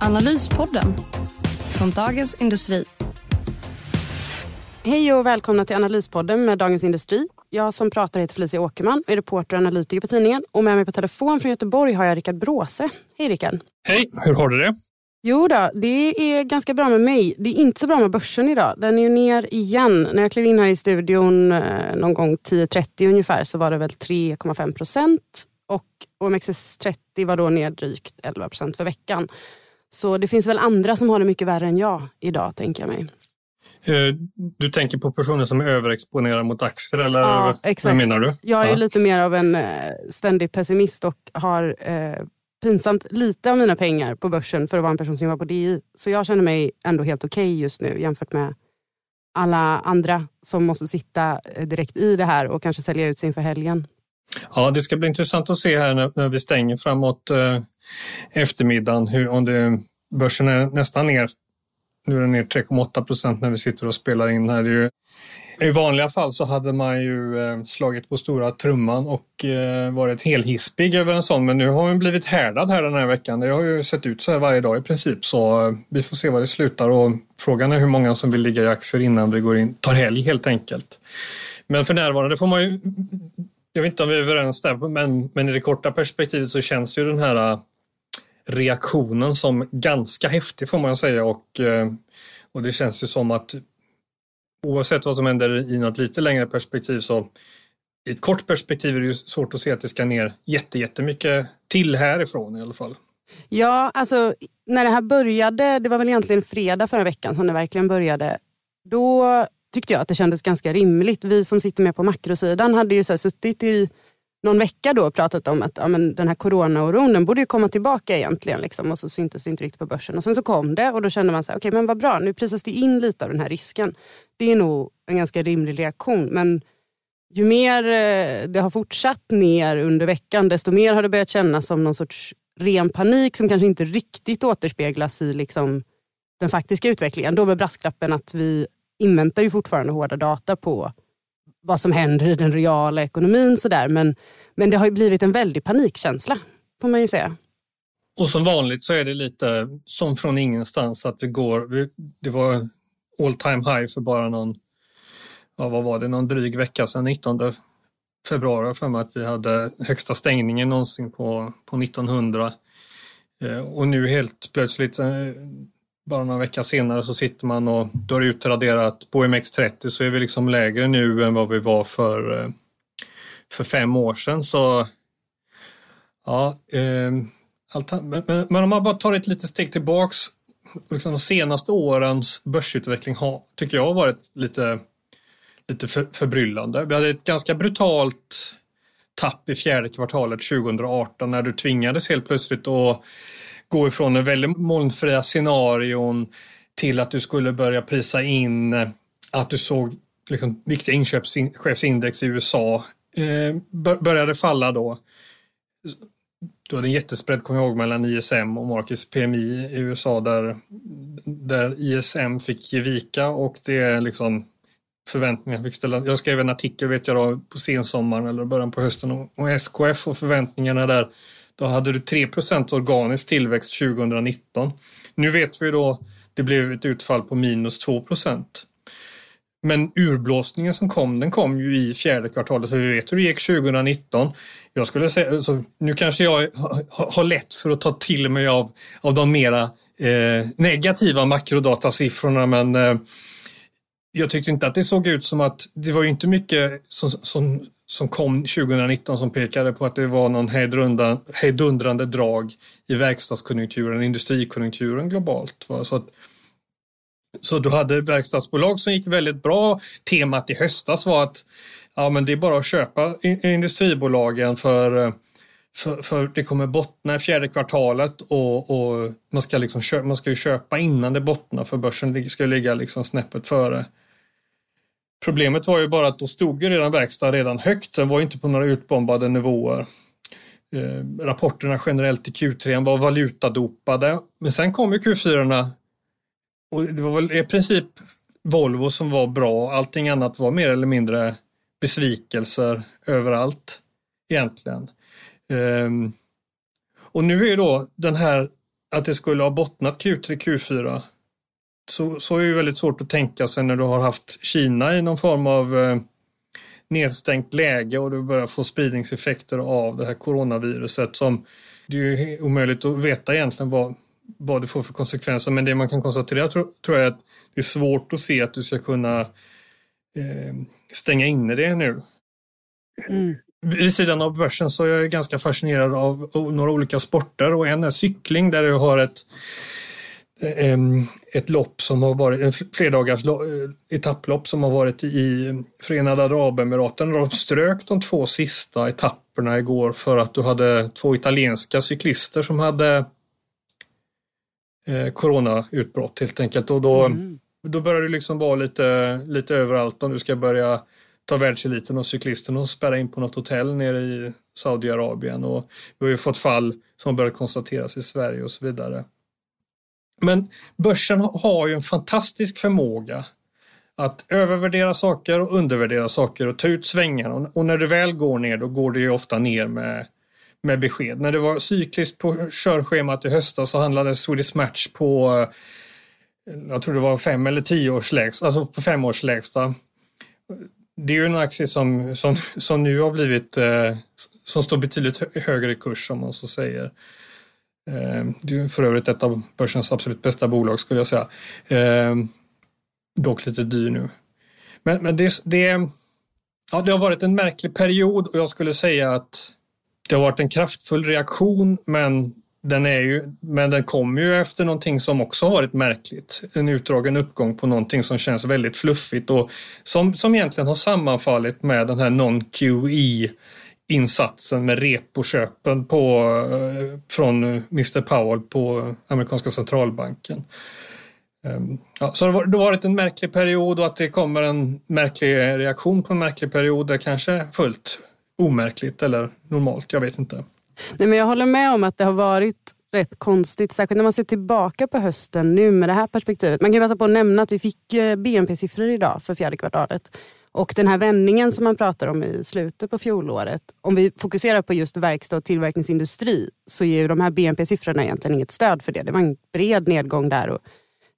Analyspodden från Dagens Industri. Hej och välkomna till Analyspodden med Dagens Industri. Jag som pratar heter Felicia Åkerman och är reporter och analytiker på tidningen. Och med mig på telefon från Göteborg har jag Rickard Bråse. Hej Rickard! Hej, hur har du det? Jo då, det är ganska bra med mig. Det är inte så bra med börsen idag. Den är ju ner igen. När jag klev in här i studion eh, någon gång 10.30 ungefär så var det väl 3,5 procent. Och OMXS30 var då ner drygt 11 procent för veckan. Så det finns väl andra som har det mycket värre än jag idag, tänker jag mig. Eh, du tänker på personer som är överexponerade mot aktier eller Ja, exakt. vad menar du? Jag är ja. lite mer av en eh, ständig pessimist och har eh, pinsamt lite av mina pengar på börsen för att vara en person som jobbar på DI. Så jag känner mig ändå helt okej just nu jämfört med alla andra som måste sitta eh, direkt i det här och kanske sälja ut sig inför helgen. ja, det ska bli intressant att se här när, när vi stänger framåt eftermiddagen hur, om det, börsen är nästan ner. Nu är den ner 3,8 procent när vi sitter och spelar in här. Det är ju, I vanliga fall så hade man ju eh, slagit på stora trumman och eh, varit helhispig över en sån men nu har man blivit härdad här den här veckan. Det har ju sett ut så här varje dag i princip så eh, vi får se var det slutar och frågan är hur många som vill ligga i aktier innan vi går in, tar helg helt enkelt. Men för närvarande får man ju, jag vet inte om vi är överens där, men, men i det korta perspektivet så känns ju den här reaktionen som ganska häftig får man säga och, eh, och det känns ju som att oavsett vad som händer i något lite längre perspektiv så i ett kort perspektiv är det ju svårt att se att det ska ner jätte, jättemycket till härifrån i alla fall. Ja, alltså när det här började, det var väl egentligen fredag förra veckan som det verkligen började. Då tyckte jag att det kändes ganska rimligt. Vi som sitter med på makrosidan hade ju så här suttit i någon vecka då pratat om att ja, men den här coronaoron den borde ju komma tillbaka egentligen. Liksom, och så syntes det inte riktigt på börsen. Och sen så kom det och då kände man så här, okej men vad bra, nu prisas det in lite av den här risken. Det är nog en ganska rimlig reaktion. Men ju mer eh, det har fortsatt ner under veckan desto mer har det börjat kännas som någon sorts ren panik som kanske inte riktigt återspeglas i liksom, den faktiska utvecklingen. Då med brasklappen att vi inväntar ju fortfarande hårda data på vad som händer i den reala ekonomin. Så där. Men, men det har ju blivit en väldig panikkänsla, får man ju säga. Och som vanligt så är det lite som från ingenstans att vi går, det var all time high för bara någon, ja, vad var det, någon dryg vecka sedan 19 februari för mig att vi hade högsta stängningen någonsin på, på 1900. Eh, och nu helt plötsligt, eh, bara några veckor senare så sitter man och då är det utraderat på OMX30 så är vi liksom lägre nu än vad vi var för, eh, för fem år sedan. Så ja, eh, allt, men, men, men om man bara tar ett litet steg tillbaks, liksom de senaste årens börsutveckling har, tycker jag, har varit lite, lite för, förbryllande. Vi hade ett ganska brutalt tapp i fjärde kvartalet 2018 när du tvingades helt plötsligt att gå ifrån en väldigt molnfria scenarion till att du skulle börja prisa in eh, att du såg liksom, viktiga inköpschefsindex i USA eh, började falla då. Du hade en jättespread, kommer jag ihåg, mellan ISM och Marcus PMI i USA där, där ISM fick ge vika och det är liksom förväntningar fick ställa. Jag skrev en artikel vet jag då på sensommaren eller början på hösten och SKF och förväntningarna där då hade du 3% organisk tillväxt 2019. Nu vet vi då det blev ett utfall på minus 2% Men urblåsningen som kom, den kom ju i fjärde kvartalet, för vi vet hur det gick 2019. Jag skulle säga, alltså, nu kanske jag har lätt för att ta till mig av, av de mera eh, negativa makrodatasiffrorna, men eh, jag tyckte inte att det såg ut som att det var ju inte mycket som, som som kom 2019 som pekade på att det var någon hejdundrande drag i verkstadskonjunkturen, industrikonjunkturen globalt. Va? Så, att, så du hade verkstadsbolag som gick väldigt bra. Temat i höstas var att ja, men det är bara att köpa industribolagen för för, för, det kommer bottna i fjärde kvartalet och, och man, ska liksom köpa, man ska ju köpa innan det bottnar för börsen ska ligga liksom snäppet före. Problemet var ju bara att då stod ju redan verkstad redan högt, den var inte på några utbombade nivåer. Eh, rapporterna generellt i Q3 var valutadopade, men sen kom ju Q4 och det var väl i princip Volvo som var bra, allting annat var mer eller mindre besvikelser överallt egentligen. Eh, och nu är ju då den här att det skulle ha bottnat Q3, Q4 så, så är det väldigt svårt att tänka sig när du har haft Kina i någon form av eh, nedstängt läge och du börjar få spridningseffekter av det här coronaviruset som det är omöjligt att veta egentligen vad, vad det får för konsekvenser. Men det man kan konstatera tror, tror jag är att det är svårt att se att du ska kunna eh, stänga inne det nu. Mm. Vid sidan av börsen så är jag ganska fascinerad av några olika sporter och en är cykling där du har ett ett lopp som har varit, en flerdagars eh, etapplopp som har varit i Förenade Arabemiraten. De strök de två sista etapperna igår för att du hade två italienska cyklister som hade eh, coronautbrott helt enkelt. Och då, mm. då börjar det liksom vara lite, lite överallt om du ska börja ta världseliten och cyklisterna och spärra in på något hotell nere i Saudiarabien. Och vi har ju fått fall som börjat konstateras i Sverige och så vidare. Men börsen har ju en fantastisk förmåga att övervärdera saker och undervärdera saker och ta ut svängar. Och när det väl går ner, då går det ju ofta ner med, med besked. När det var cykliskt på körschemat i höstas så handlade Swedish Match på, eh, jag tror det var fem eller tio års lägsta, alltså på fem års lägsta. Det är ju en aktie som, som, som nu har blivit, eh, som står betydligt högre i kurs om man så säger. Eh, det är för övrigt ett av börsens absolut bästa bolag skulle jag säga. Eh, dock lite dyr nu. Men, men det, det, ja, det har varit en märklig period och jag skulle säga att det har varit en kraftfull reaktion men den, är ju, men den kommer ju efter någonting som också har varit märkligt. En utdragen uppgång på någonting som känns väldigt fluffigt och som, som egentligen har sammanfallit med den här non-QE insatsen med repoköpen på, eh, från eh, Mr Powell på amerikanska centralbanken. Ehm, ja, så det har varit en märklig period och att det kommer en märklig reaktion på en märklig period är kanske fullt omärkligt eller normalt, jag vet inte. Nej, men jag håller med om att det har varit rätt konstigt, särskilt när man ser tillbaka på hösten nu med det här perspektivet. Man kan passa på att nämna att vi fick eh, BNP-siffror idag för fjärde kvartalet. Och den här vändningen som man pratar om i slutet på fjolåret, om vi fokuserar på just verkstad och tillverkningsindustri så ger ju de här BNP-siffrorna egentligen inget stöd för det. Det var en bred nedgång där och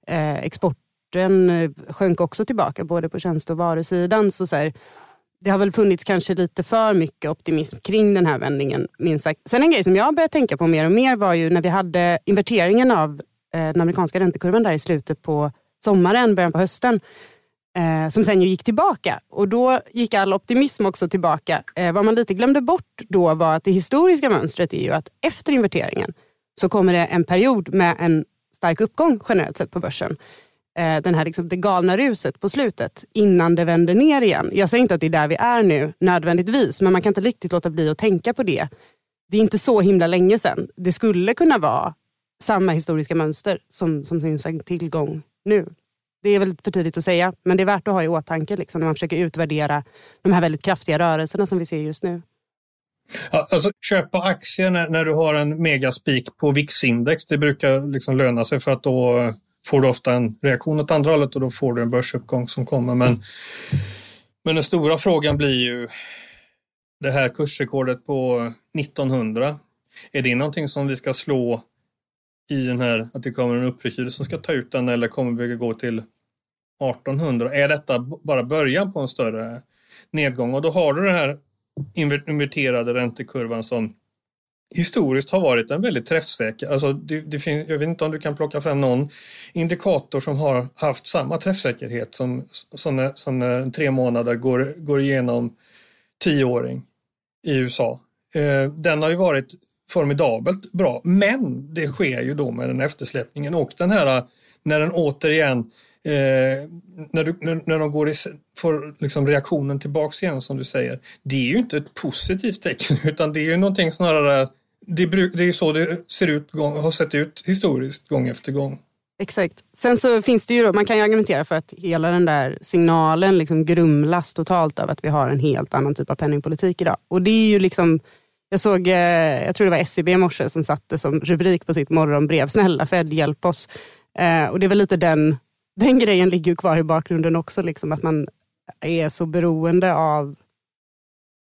eh, exporten eh, sjönk också tillbaka både på tjänste och varusidan. Så, så här, det har väl funnits kanske lite för mycket optimism kring den här vändningen minst sagt. Sen en grej som jag började tänka på mer och mer var ju när vi hade inverteringen av eh, den amerikanska räntekurvan där i slutet på sommaren, början på hösten eh, som sen ju gick tillbaka. Och då gick all optimism också tillbaka. Eh, vad man lite glömde bort då var att det historiska mönstret är ju att efter inverteringen så kommer det en period med en stark uppgång generellt sett på börsen. Eh, den här liksom, det galna ruset på slutet innan det vänder ner igen. Jag säger inte att det är där vi är nu nödvändigtvis, men man kan inte riktigt låta bli att tänka på det. Det är inte så himla länge sedan. Det skulle kunna vara samma historiska mönster som, som finns en tillgång nu. Det är väl för tidigt att säga, men det är värt att ha i åtanke liksom, när man försöker utvärdera de här väldigt kraftiga rörelserna som vi ser just nu. Ja, alltså, köpa aktier när, när du har en megaspik på VIX-index, det brukar liksom löna sig för att då får du ofta en reaktion åt andra hållet och då får du en börsuppgång som kommer. Men, men den stora frågan blir ju det här kursrekordet på 1900. Är det någonting som vi ska slå i den här, att det kommer en upprekyl som ska ta ut den eller kommer vi gå till 1800? Är detta bara början på en större nedgång? Och då har du den här inverterade räntekurvan som historiskt har varit en väldigt träffsäker, alltså det, det finns, jag vet inte om du kan plocka fram någon indikator som har haft samma träffsäkerhet som, som, när, som när tre månader går, går igenom tioåring i USA. Eh, den har ju varit formidabelt bra. Men det sker ju då med den eftersläpningen och den här när den återigen eh, när, du, när, när de går i, får liksom reaktionen tillbaks igen som du säger. Det är ju inte ett positivt tecken utan det är ju någonting snarare det, det är ju så det ser ut, har sett ut historiskt gång efter gång. Exakt. Sen så finns det ju då, man kan ju argumentera för att hela den där signalen liksom grumlas totalt av att vi har en helt annan typ av penningpolitik idag. Och det är ju liksom, jag såg, eh, jag tror det var SCB i morse som satte som rubrik på sitt morgonbrev, snälla Fed hjälp oss. Eh, och det är väl lite den, den grejen ligger kvar i bakgrunden också, liksom, att man är så beroende av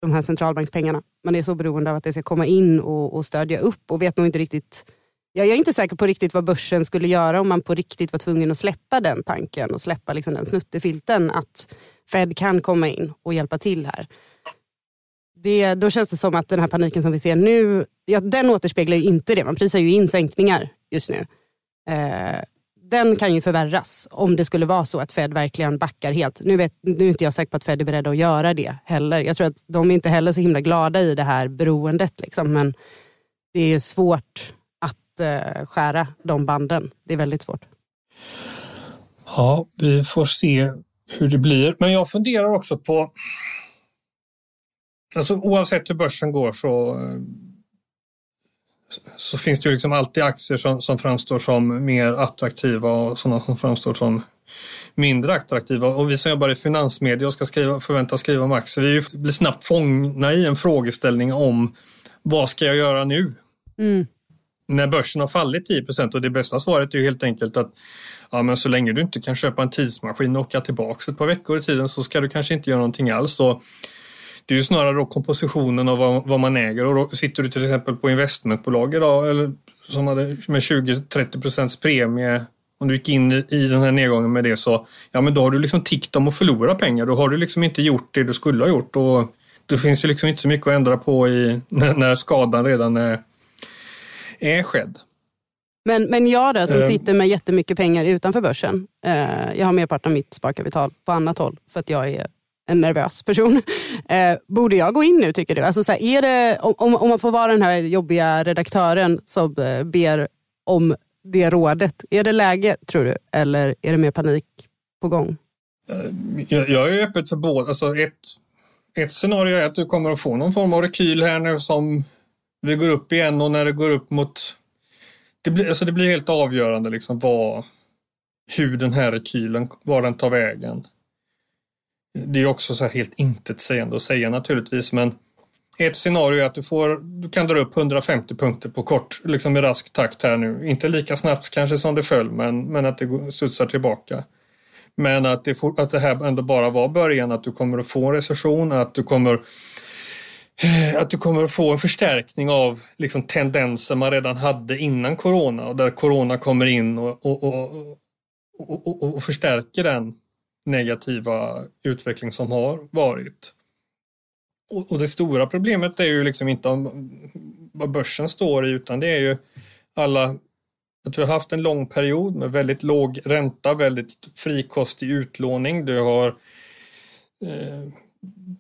de här centralbankspengarna. Man är så beroende av att det ska komma in och, och stödja upp och vet nog inte riktigt jag är inte säker på riktigt vad börsen skulle göra om man på riktigt var tvungen att släppa den tanken och släppa liksom den snuttefilten att Fed kan komma in och hjälpa till här. Det, då känns det som att den här paniken som vi ser nu, ja, den återspeglar ju inte det. Man prisar ju in sänkningar just nu. Eh, den kan ju förvärras om det skulle vara så att Fed verkligen backar helt. Nu, vet, nu är inte jag säker på att Fed är beredda att göra det heller. Jag tror att de är inte heller så himla glada i det här beroendet. Liksom. Men det är svårt att eh, skära de banden. Det är väldigt svårt. Ja, vi får se hur det blir. Men jag funderar också på... Alltså, oavsett hur börsen går så så finns det ju liksom alltid aktier som, som framstår som mer attraktiva och sådana som framstår som mindre attraktiva. Och vi som jobbar i finansmedia och ska skriva, förväntas skriva om aktier, vi blir snabbt fångna i en frågeställning om vad ska jag göra nu? Mm. När börsen har fallit 10 procent och det bästa svaret är ju helt enkelt att ja, men så länge du inte kan köpa en tidsmaskin och åka tillbaka ett par veckor i tiden så ska du kanske inte göra någonting alls. Och det är ju snarare då kompositionen av vad, vad, man äger och då sitter du till exempel på investmentbolag idag eller som hade med 20-30 procents premie om du gick in i den här nedgången med det så ja men då har du liksom tickt om att förlora pengar. Då har du liksom inte gjort det du skulle ha gjort och det finns ju liksom inte så mycket att ändra på i, när, när skadan redan är, är skedd. Men, men jag då som uh, sitter med jättemycket pengar utanför börsen. Uh, jag har merparten av mitt sparkapital på annat håll för att jag är en nervös person. Eh, borde jag gå in nu tycker du? Alltså, så här, är det, om, om man får vara den här jobbiga redaktören som eh, ber om det rådet. Är det läge tror du? Eller är det mer panik på gång? Eh, jag, jag är öppet för båda. Alltså ett, ett scenario är att du kommer att få någon form av rekyl här nu som vi går upp igen och när det går upp mot... Det blir, alltså det blir helt avgörande liksom vad, hur den här rekylen, var den tar vägen. Det är också så här helt intetsägande att säga naturligtvis, men ett scenario är att du, får, du kan dra upp 150 punkter på kort, liksom i rask takt här nu. Inte lika snabbt kanske som det föll, men, men att det studsar tillbaka. Men att det, att det här ändå bara var början, att du kommer att få en recession, att du kommer eh, att du kommer att få en förstärkning av liksom tendenser man redan hade innan corona och där corona kommer in och, och, och, och, och förstärker den negativa utveckling som har varit. Och, och det stora problemet är ju liksom inte om vad börsen står i utan det är ju alla att vi har haft en lång period med väldigt låg ränta, väldigt frikostig utlåning. Du har eh,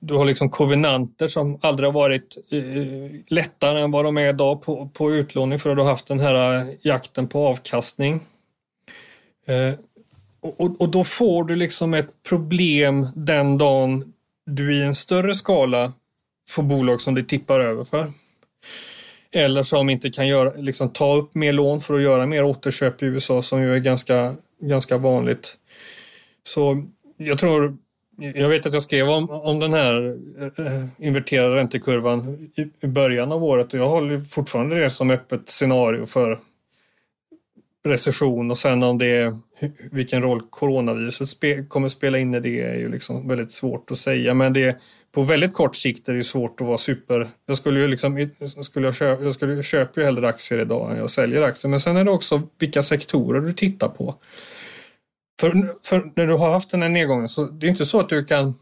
du har liksom kovenanter som aldrig har varit eh, lättare än vad de är idag på, på utlåning för att du har haft den här jakten på avkastning. Eh, och, och då får du liksom ett problem den dagen du i en större skala får bolag som det tippar över för. Eller som inte kan göra, liksom, ta upp mer lån för att göra mer återköp i USA som ju är ganska, ganska vanligt. Så jag tror, jag vet att jag skrev om, om den här eh, inverterade räntekurvan i, i början av året och jag håller fortfarande det som öppet scenario för recession och sen om det är vilken roll coronaviruset spe, kommer spela in i det är ju liksom väldigt svårt att säga. Men det på väldigt kort sikt är det svårt att vara super. Jag skulle ju liksom, skulle jag, köpa, jag skulle köpa ju hellre aktier idag än jag säljer aktier. Men sen är det också vilka sektorer du tittar på. För, för när du har haft den här nedgången så det är inte så att du kan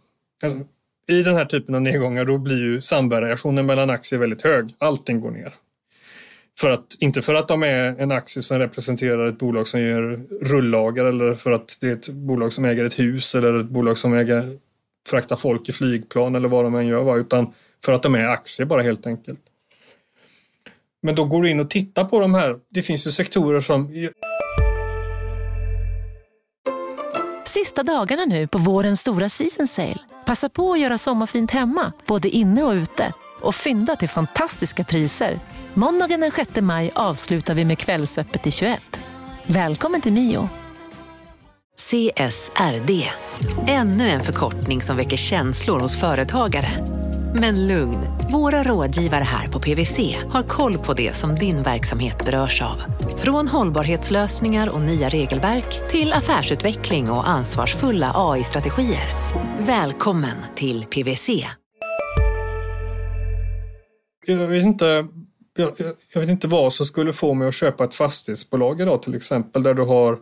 alltså, i den här typen av nedgångar då blir ju samvariationen mellan aktier väldigt hög. Allting går ner. För att, inte för att de är en aktie som representerar ett bolag som gör rullager eller för att det är ett bolag som äger ett hus eller ett bolag som äger fraktar folk i flygplan eller vad de än gör, utan för att de är aktier bara helt enkelt. Men då går du in och tittar på de här. Det finns ju sektorer som... Sista dagarna nu på vårens stora season sale. Passa på att göra sommarfint hemma, både inne och ute. Och fynda till fantastiska priser. Måndagen den 6 maj avslutar vi med Kvällsöppet i 21. Välkommen till Mio. CSRD. Ännu en förkortning som väcker känslor hos företagare. Men lugn, våra rådgivare här på PWC har koll på det som din verksamhet berörs av. Från hållbarhetslösningar och nya regelverk till affärsutveckling och ansvarsfulla AI-strategier. Välkommen till PWC. Jag vet inte jag, jag, vet inte vad som skulle få mig att köpa ett fastighetsbolag idag till exempel där du har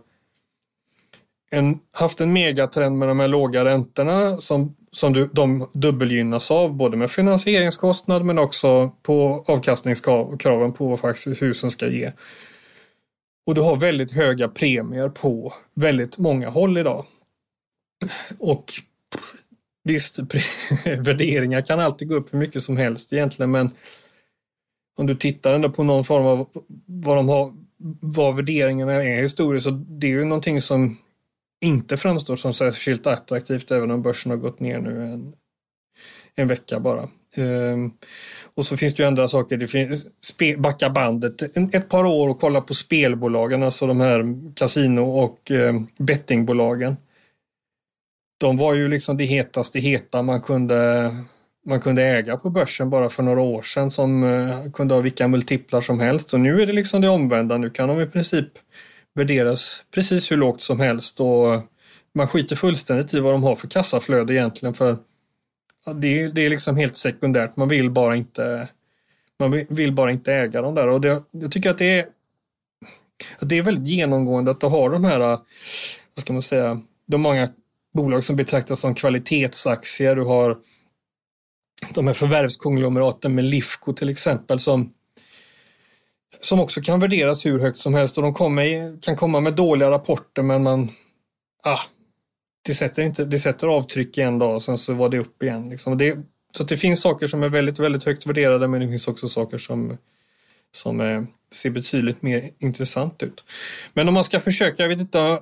en, haft en megatrend med de här låga räntorna som, som du, de dubbelgynnas av både med finansieringskostnad men också på avkastningskraven på vad faktiskt husen ska ge. Och du har väldigt höga premier på väldigt många håll idag. Och visst, värderingar kan alltid gå upp hur mycket som helst egentligen men om du tittar ändå på någon form av vad de har, vad värderingarna är historiskt så det är ju någonting som inte framstår som särskilt attraktivt även om börsen har gått ner nu en, en vecka bara. Um, och så finns det ju andra saker. Det finns spe, backa bandet en, ett par år och kolla på spelbolagen, alltså de här kasino och um, bettingbolagen. De var ju liksom det hetaste heta man kunde man kunde äga på börsen bara för några år sedan som eh, kunde ha vilka multiplar som helst. Och nu är det liksom det omvända. Nu kan de i princip värderas precis hur lågt som helst och man skiter fullständigt i vad de har för kassaflöde egentligen för det är, det är liksom helt sekundärt. Man vill bara inte man vill bara inte äga dem där och det, jag tycker att det är att det är väldigt genomgående att du har de här, vad ska man säga, de många bolag som betraktas som kvalitetsaktier. Du har de här förvärvskonglomeraten med Lifco till exempel som som också kan värderas hur högt som helst och de kommer, kan komma med dåliga rapporter men man ah, det, sätter inte, det sätter avtryck i en dag och sen så var det upp igen. Liksom. Det, så det finns saker som är väldigt, väldigt högt värderade men det finns också saker som, som är, ser betydligt mer intressant ut. Men om man ska försöka, jag vet inte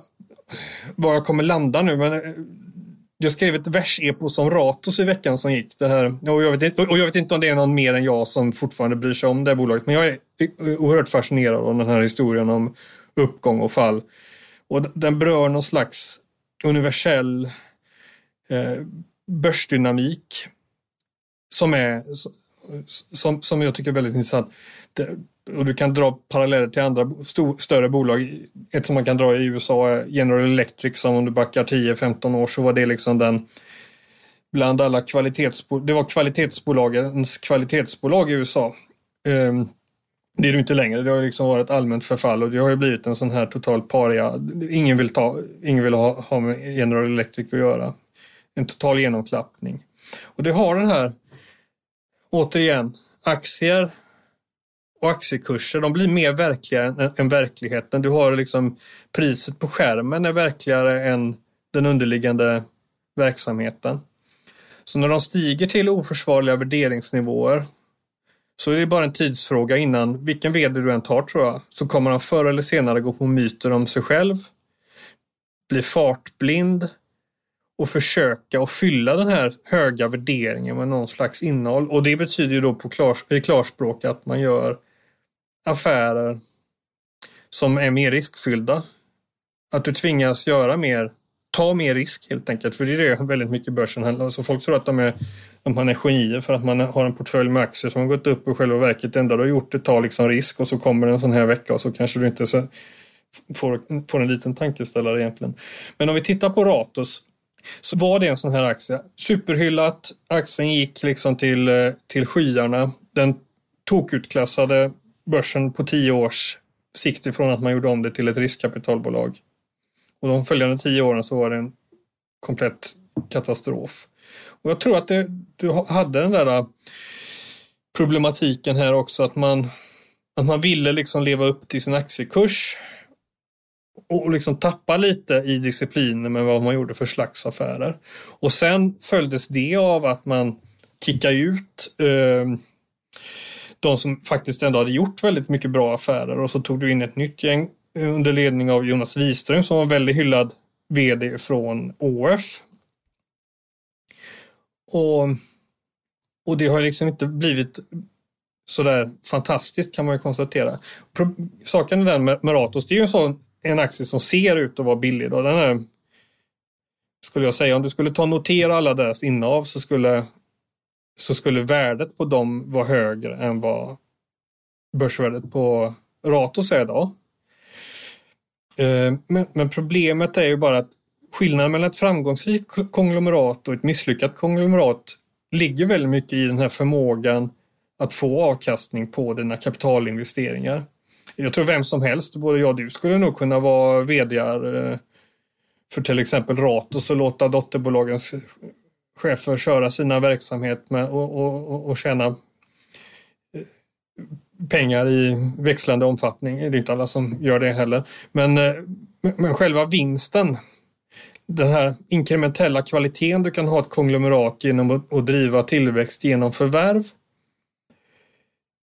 var jag kommer landa nu men eh, jag skrev ett versepos om Ratos i veckan som gick. Det här. Och, jag vet, och jag vet inte om det är någon mer än jag som fortfarande bryr sig om det bolaget. Men jag är oerhört fascinerad av den här historien om uppgång och fall. Och den berör någon slags universell eh, börsdynamik som, är, som, som jag tycker är väldigt intressant. Och du kan dra paralleller till andra stor, större bolag. Ett som man kan dra i USA är General Electric som om du backar 10-15 år så var det liksom den bland alla kvalitetsbolag, det var kvalitetsbolagens kvalitetsbolag i USA. Um, ehm, det är det inte längre, det har liksom varit allmänt förfall och det har ju blivit en sån här total paria. Ingen vill, ta, ingen vill ha, ha med General Electric att göra. En total genomklappning. Och det har den här, återigen, aktier och aktiekurser, de blir mer verkliga än, verkligheten. Du har liksom priset på skärmen är verkligare än den underliggande verksamheten. Så när de stiger till oförsvarliga värderingsnivåer så är det bara en tidsfråga innan, vilken vd du än tar tror jag, så kommer han förr eller senare gå på myter om sig själv, bli fartblind och försöka att fylla den här höga värderingen med någon slags innehåll. Och det betyder ju då på klars, i klarspråk att man gör affärer som är mer riskfyllda. Att du tvingas göra mer, ta mer risk helt enkelt. För det är det väldigt mycket börsen handlar om. Så folk tror att de är, om man är genier för att man har en portfölj med aktier som har gått upp och själva verket det enda du har gjort är att ta liksom risk och så kommer det en sån här vecka och så kanske du inte så får, får en liten tankeställare egentligen. Men om vi tittar på Ratos så var det en sån här aktie. Superhyllat, aktien gick liksom till, eh, till skyarna. Den tokutklassade börsen på tio års sikt ifrån att man gjorde om det till ett riskkapitalbolag. Och de följande tio åren så var det en komplett katastrof. Och jag tror att det, du hade den där äh, problematiken här också att man, att man ville liksom leva upp till sin aktiekurs och liksom tappa lite i disciplinen med vad man gjorde för slags affärer. Och sen följdes det av att man kickade ut eh, de som faktiskt ändå hade gjort väldigt mycket bra affärer och så tog du in ett nytt gäng under ledning av Jonas Wiström som var väldigt hyllad vd från ÅF. Och, och det har liksom inte blivit sådär fantastiskt kan man ju konstatera. Saken är den med Ratos, det är ju en, sån, en aktie som ser ut att vara billig. Då. Den är, skulle jag säga, om du skulle ta och notera alla deras innehav så skulle, så skulle värdet på dem vara högre än vad börsvärdet på Ratos är idag. Eh, men, problemet är ju bara att skillnaden mellan ett framgångsrikt konglomerat och ett misslyckat konglomerat ligger väldigt mycket i den här förmågan att få avkastning på dina kapitalinvesteringar. Jag tror vem som helst, både jag och du, skulle nog kunna vara vd eh, för till exempel Ratos och låta dotterbolagens chefer köra sina verksamhet med och, och, och tjäna eh, pengar i växlande omfattning. Det är inte alla som gör det heller. Eh, men, men själva vinsten, den här inkrementella kvaliteten du kan ha ett konglomerat genom att driva tillväxt genom förvärv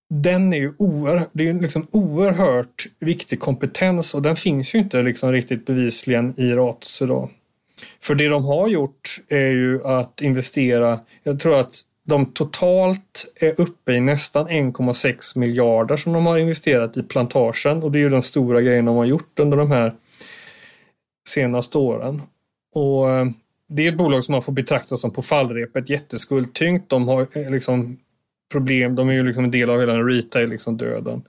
den är ju oerhört, det är liksom oerhört viktig kompetens och den finns ju inte liksom riktigt bevisligen i Ratos idag. För det de har gjort är ju att investera, jag tror att de totalt är uppe i nästan 1,6 miljarder som de har investerat i plantagen och det är ju den stora grejen de har gjort under de här senaste åren. Och eh, det är ett bolag som man får betrakta som på fallrepet jätteskuldtyngt. De har eh, liksom problem. De är ju liksom en del av hela den retail liksom döden.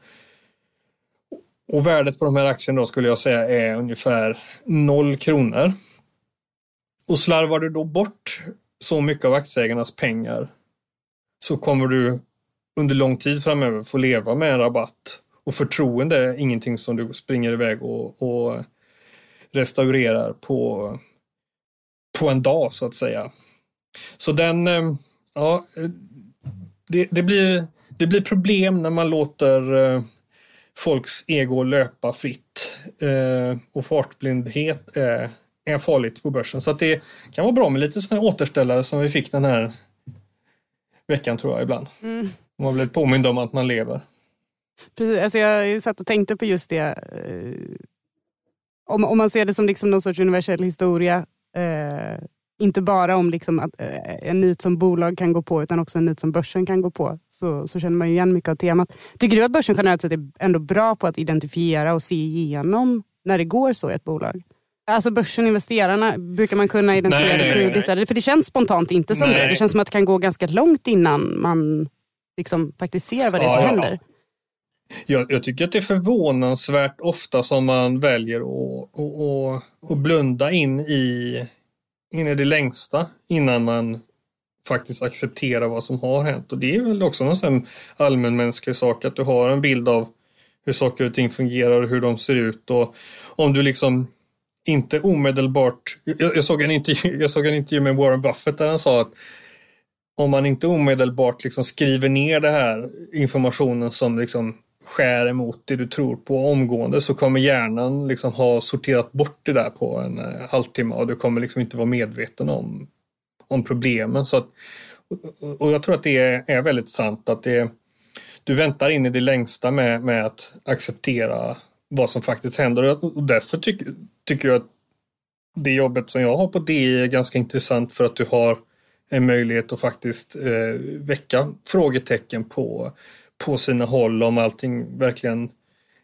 Och värdet på de här aktierna då skulle jag säga är ungefär noll kronor. Och slarvar du då bort så mycket av aktieägarnas pengar så kommer du under lång tid framöver få leva med en rabatt. Och förtroende är ingenting som du springer iväg och, och restaurerar på, på en dag så att säga. Så den, eh, ja, det, det, blir, det blir problem när man låter eh, folks ego löpa fritt. Eh, och fartblindhet är, är farligt på börsen. Så att det kan vara bra med lite sådana återställare som vi fick den här veckan tror jag ibland. Mm. Man blir påmind om att man lever. Precis, alltså jag satt och tänkte på just det. Eh, om, om man ser det som liksom någon sorts universell historia. Eh, inte bara om liksom att, eh, en nit som bolag kan gå på utan också en nit som börsen kan gå på. Så, så känner man igen mycket av temat. Tycker du att börsen generellt sett är ändå bra på att identifiera och se igenom när det går så i ett bolag? Alltså börsen, investerarna, brukar man kunna identifiera nej, det tidigt? Nej, nej. För det känns spontant inte som det. Det känns som att det kan gå ganska långt innan man liksom faktiskt ser vad det är som ja, händer. Jag, jag, tycker att det är förvånansvärt ofta som man väljer att, att, att blunda in i in i det längsta innan man faktiskt accepterar vad som har hänt. Och det är väl också någon allmänmänsklig sak att du har en bild av hur saker och ting fungerar och hur de ser ut. Och om du liksom inte omedelbart... Jag, jag, såg en intervju, jag såg en intervju med Warren Buffett där han sa att om man inte omedelbart liksom skriver ner det här informationen som liksom skär emot det du tror på omgående så kommer hjärnan liksom ha sorterat bort det där på en eh, halvtimme och du kommer liksom inte vara medveten om, om problemen. Så att, och jag tror att det är, är väldigt sant att det, du väntar in i det längsta med, med att acceptera vad som faktiskt händer och därför tyck, tycker jag att det jobbet som jag har på DI är ganska intressant för att du har en möjlighet att faktiskt eh, väcka frågetecken på på sina håll om allting verkligen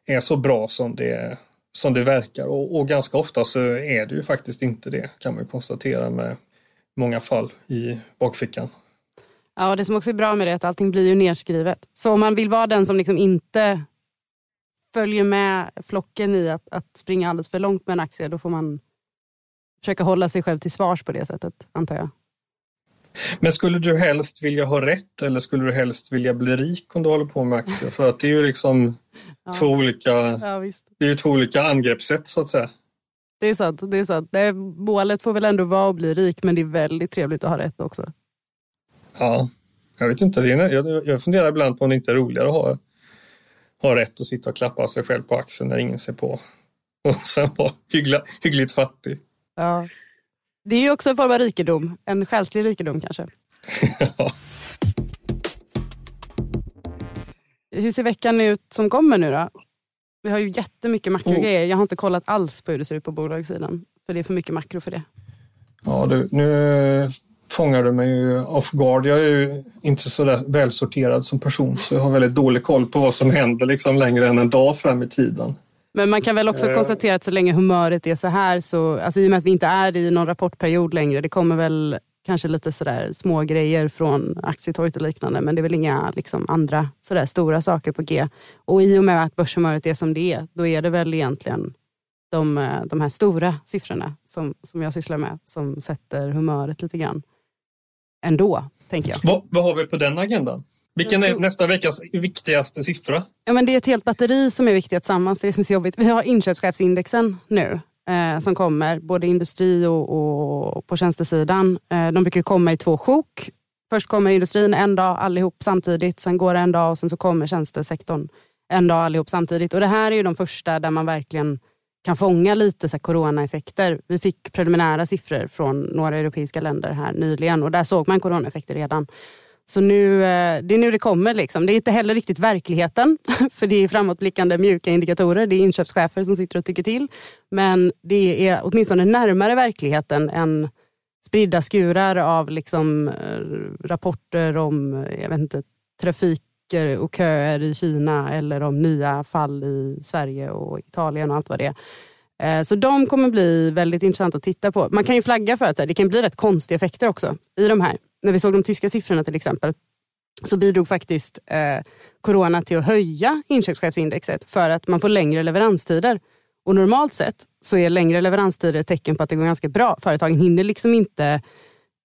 är så bra som det, som det verkar. Och, och, ganska ofta så är det ju faktiskt inte det kan man konstatera med många fall i bakfickan. Ja, det som också är bra med det är att allting blir ju nerskrivet. Så om man vill vara den som liksom inte följer med flocken i att, att springa alldeles för långt med en aktie, då får man försöka hålla sig själv till svars på det sättet, antar jag. Men skulle du helst vilja ha rätt eller skulle du helst vilja bli rik om du håller på med aktier? För att det är ju liksom ja. två, olika, ja, det är ju två olika angreppssätt så att säga. Det är sant. Det är sant. Det, målet får väl ändå vara att bli rik men det är väldigt trevligt att ha rätt också. Ja, jag vet inte. Jag, jag funderar ibland på om det inte är roligare att ha, ha rätt och sitta och klappa sig själv på axeln när ingen ser på. Och sen vara hyggla, hyggligt fattig. Ja. Det är ju också en form av rikedom. En själslig rikedom kanske. hur ser veckan ut som kommer nu då? Vi har ju jättemycket makrogrejer. Jag har inte kollat alls på hur det ser ut på bolagssidan. För det är för mycket makro för det. Ja, du, nu fångar du mig ju off guard. Jag är ju inte så välsorterad som person så jag har väldigt dålig koll på vad som händer liksom längre än en dag fram i tiden. Men man kan väl också Eh. konstatera att så länge humöret är så här, så, alltså i och med att vi inte är i någon rapportperiod längre, det kommer väl kanske lite sådär små grejer från aktietorget och liknande, men det är väl inga liksom, andra sådär stora saker på G. Och i och med att börshumöret är som det är, då är det väl egentligen de, eh, de här stora siffrorna som, som jag sysslar med, som sätter humöret lite grann. Ändå, tänker jag. Vad, vad har vi på den agendan? Vilken är nästa veckas viktigaste siffra? Ja, men det är ett helt batteri som är viktigt tillsammans. Det är det som är så jobbigt. Vi har inköpschefsindexen nu eh, som kommer, både industri och, och på tjänstesidan. Eh, de brukar komma i två sjok. Först kommer industrin en dag allihop samtidigt, sen går det en dag och sen så kommer tjänstesektorn en dag allihop samtidigt. Och Det här är ju de första där man verkligen kan fånga lite så här, coronaeffekter. Vi fick preliminära siffror från några europeiska länder här nyligen och där såg man coronaeffekter redan. Så nu, eh, det är nu det kommer. Liksom. Det är inte heller riktigt verkligheten, för det är framåtblickande mjuka indikatorer. Det är inköpschefer som sitter och tycker till. Men det är åtminstone närmare verkligheten än spridda skurar av liksom, eh, rapporter om eh, jag vet inte, trafiker och köer i Kina eller om nya fall i Sverige och Italien och allt vad det är. Eh, så de kommer bli väldigt intressanta att titta på. Man kan ju flagga för att det kan bli rätt konstiga effekter också i de här. När vi såg de tyska siffrorna till exempel så bidrog faktiskt eh, corona till att höja inköpschefsindexet för att man får längre leveranstider. Och normalt sett så är längre leveranstider ett tecken på att det går ganska bra. Företagen hinner liksom inte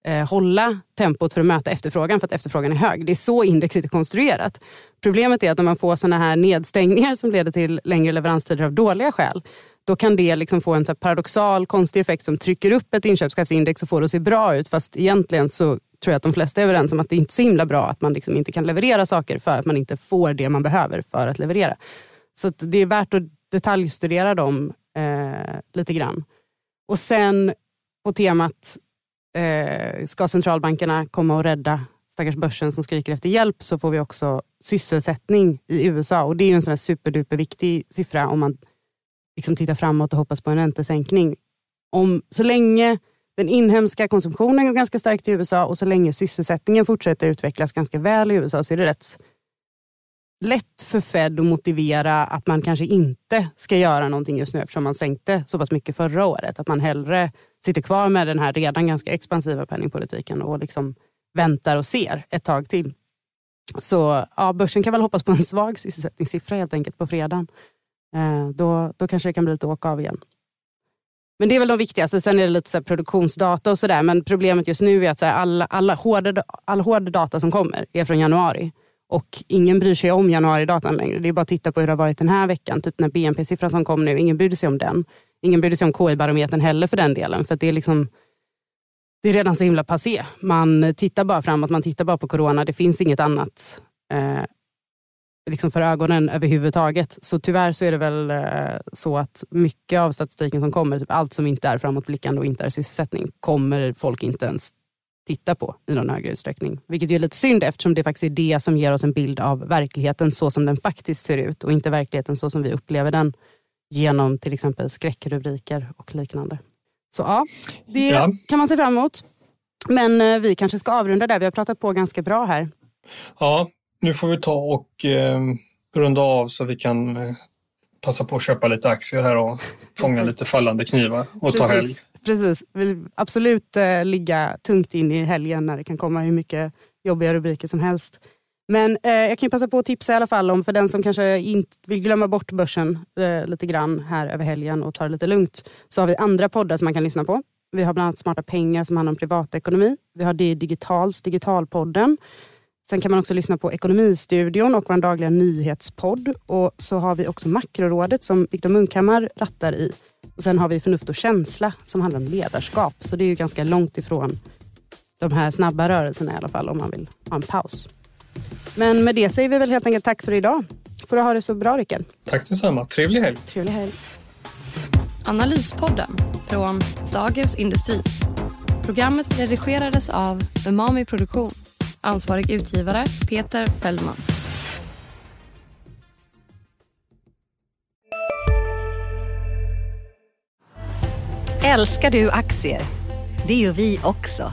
eh, hålla tempot för att möta efterfrågan för att efterfrågan är hög. Det är så indexet är konstruerat. Problemet är att när man får såna här nedstängningar som leder till längre leveranstider av dåliga skäl, då kan det liksom få en så här paradoxal, konstig effekt som trycker upp ett inköpschefsindex och får det att se bra ut. Fast egentligen så tror jag att de flesta är överens om att det inte är så himla bra att man liksom inte kan leverera saker för att man inte får det man behöver för att leverera. Så att det är värt att detaljstudera dem eh, lite grann. Och sen på temat eh, ska centralbankerna komma och rädda stackars börsen som skriker efter hjälp så får vi också sysselsättning i USA. Och Det är ju en sån superduper viktig siffra om man liksom tittar framåt och hoppas på en räntesänkning. Om, så länge den inhemska konsumtionen går ganska starkt i USA och så länge sysselsättningen fortsätter utvecklas ganska väl i USA så är det rätt lätt för Fed att motivera att man kanske inte ska göra någonting just nu eftersom man sänkte så pass mycket förra året. Att man hellre sitter kvar med den här redan ganska expansiva penningpolitiken och liksom väntar och ser ett tag till. Så ja, börsen kan väl hoppas på en svag sysselsättningssiffra helt enkelt på fredagen. Eh, då, då kanske det kan bli lite åka av igen. Men det är väl de viktigaste. Sen är det lite så här produktionsdata och sådär. Men problemet just nu är att så här, alla, alla, hårda, all hård data som kommer är från januari. Och ingen bryr sig om januaridatan längre. Det är bara att titta på hur det har varit den här veckan. Typ när BNP-siffran som kom nu, ingen brydde sig om den. Ingen brydde sig om KI-barometern heller för den delen. För att det är liksom det är redan så himla passé. Man tittar bara framåt, man tittar bara på corona. Det finns inget annat eh, liksom för ögonen överhuvudtaget. Så tyvärr så är det väl eh, så att mycket av statistiken som kommer, typ allt som inte är framåtblickande och inte är sysselsättning, kommer folk inte ens titta på i någon högre utsträckning. Vilket ju är lite synd eftersom det faktiskt är det som ger oss en bild av verkligheten så som den faktiskt ser ut och inte verkligheten så som vi upplever den genom till exempel skräckrubriker och liknande. Så ja, det Ja. kan man se fram emot. Men eh, vi kanske ska avrunda där. Vi har pratat på ganska bra här. Ja, nu får vi ta och eh, runda av så vi kan eh, passa på att köpa lite aktier här och fånga lite fallande knivar och ta helg. Precis, precis. Vill absolut eh, ligga tungt in i helgen när det kan komma hur mycket jobbiga rubriker som helst. Men eh, jag kan passa på att tipsa i alla fall om för den som kanske inte vill glömma bort börsen eh, lite grann här över helgen och ta det lite lugnt. Så har vi andra poddar som man kan lyssna på. Vi har bland annat Smarta pengar som handlar om privatekonomi. Vi har det Digitals Digitalpodden. Sen kan man också lyssna på Ekonomistudion och vår dagliga nyhetspodd. Och så har vi också Makrorådet som Viktor Munkhammar rattar i. Och sen har vi Förnuft och känsla som handlar om ledarskap. Så det är ju ganska långt ifrån de här snabba rörelserna i alla fall om man vill ha en paus. Men med det säger vi väl helt enkelt tack för idag. Får du ha det så bra Rickard. Tack detsamma. Trevlig helg. Trevlig helg. Analyspodden från Dagens Industri. Programmet redigerades av Umami Produktion. Ansvarig utgivare Peter Fellman. Älskar du aktier? Det gör vi också.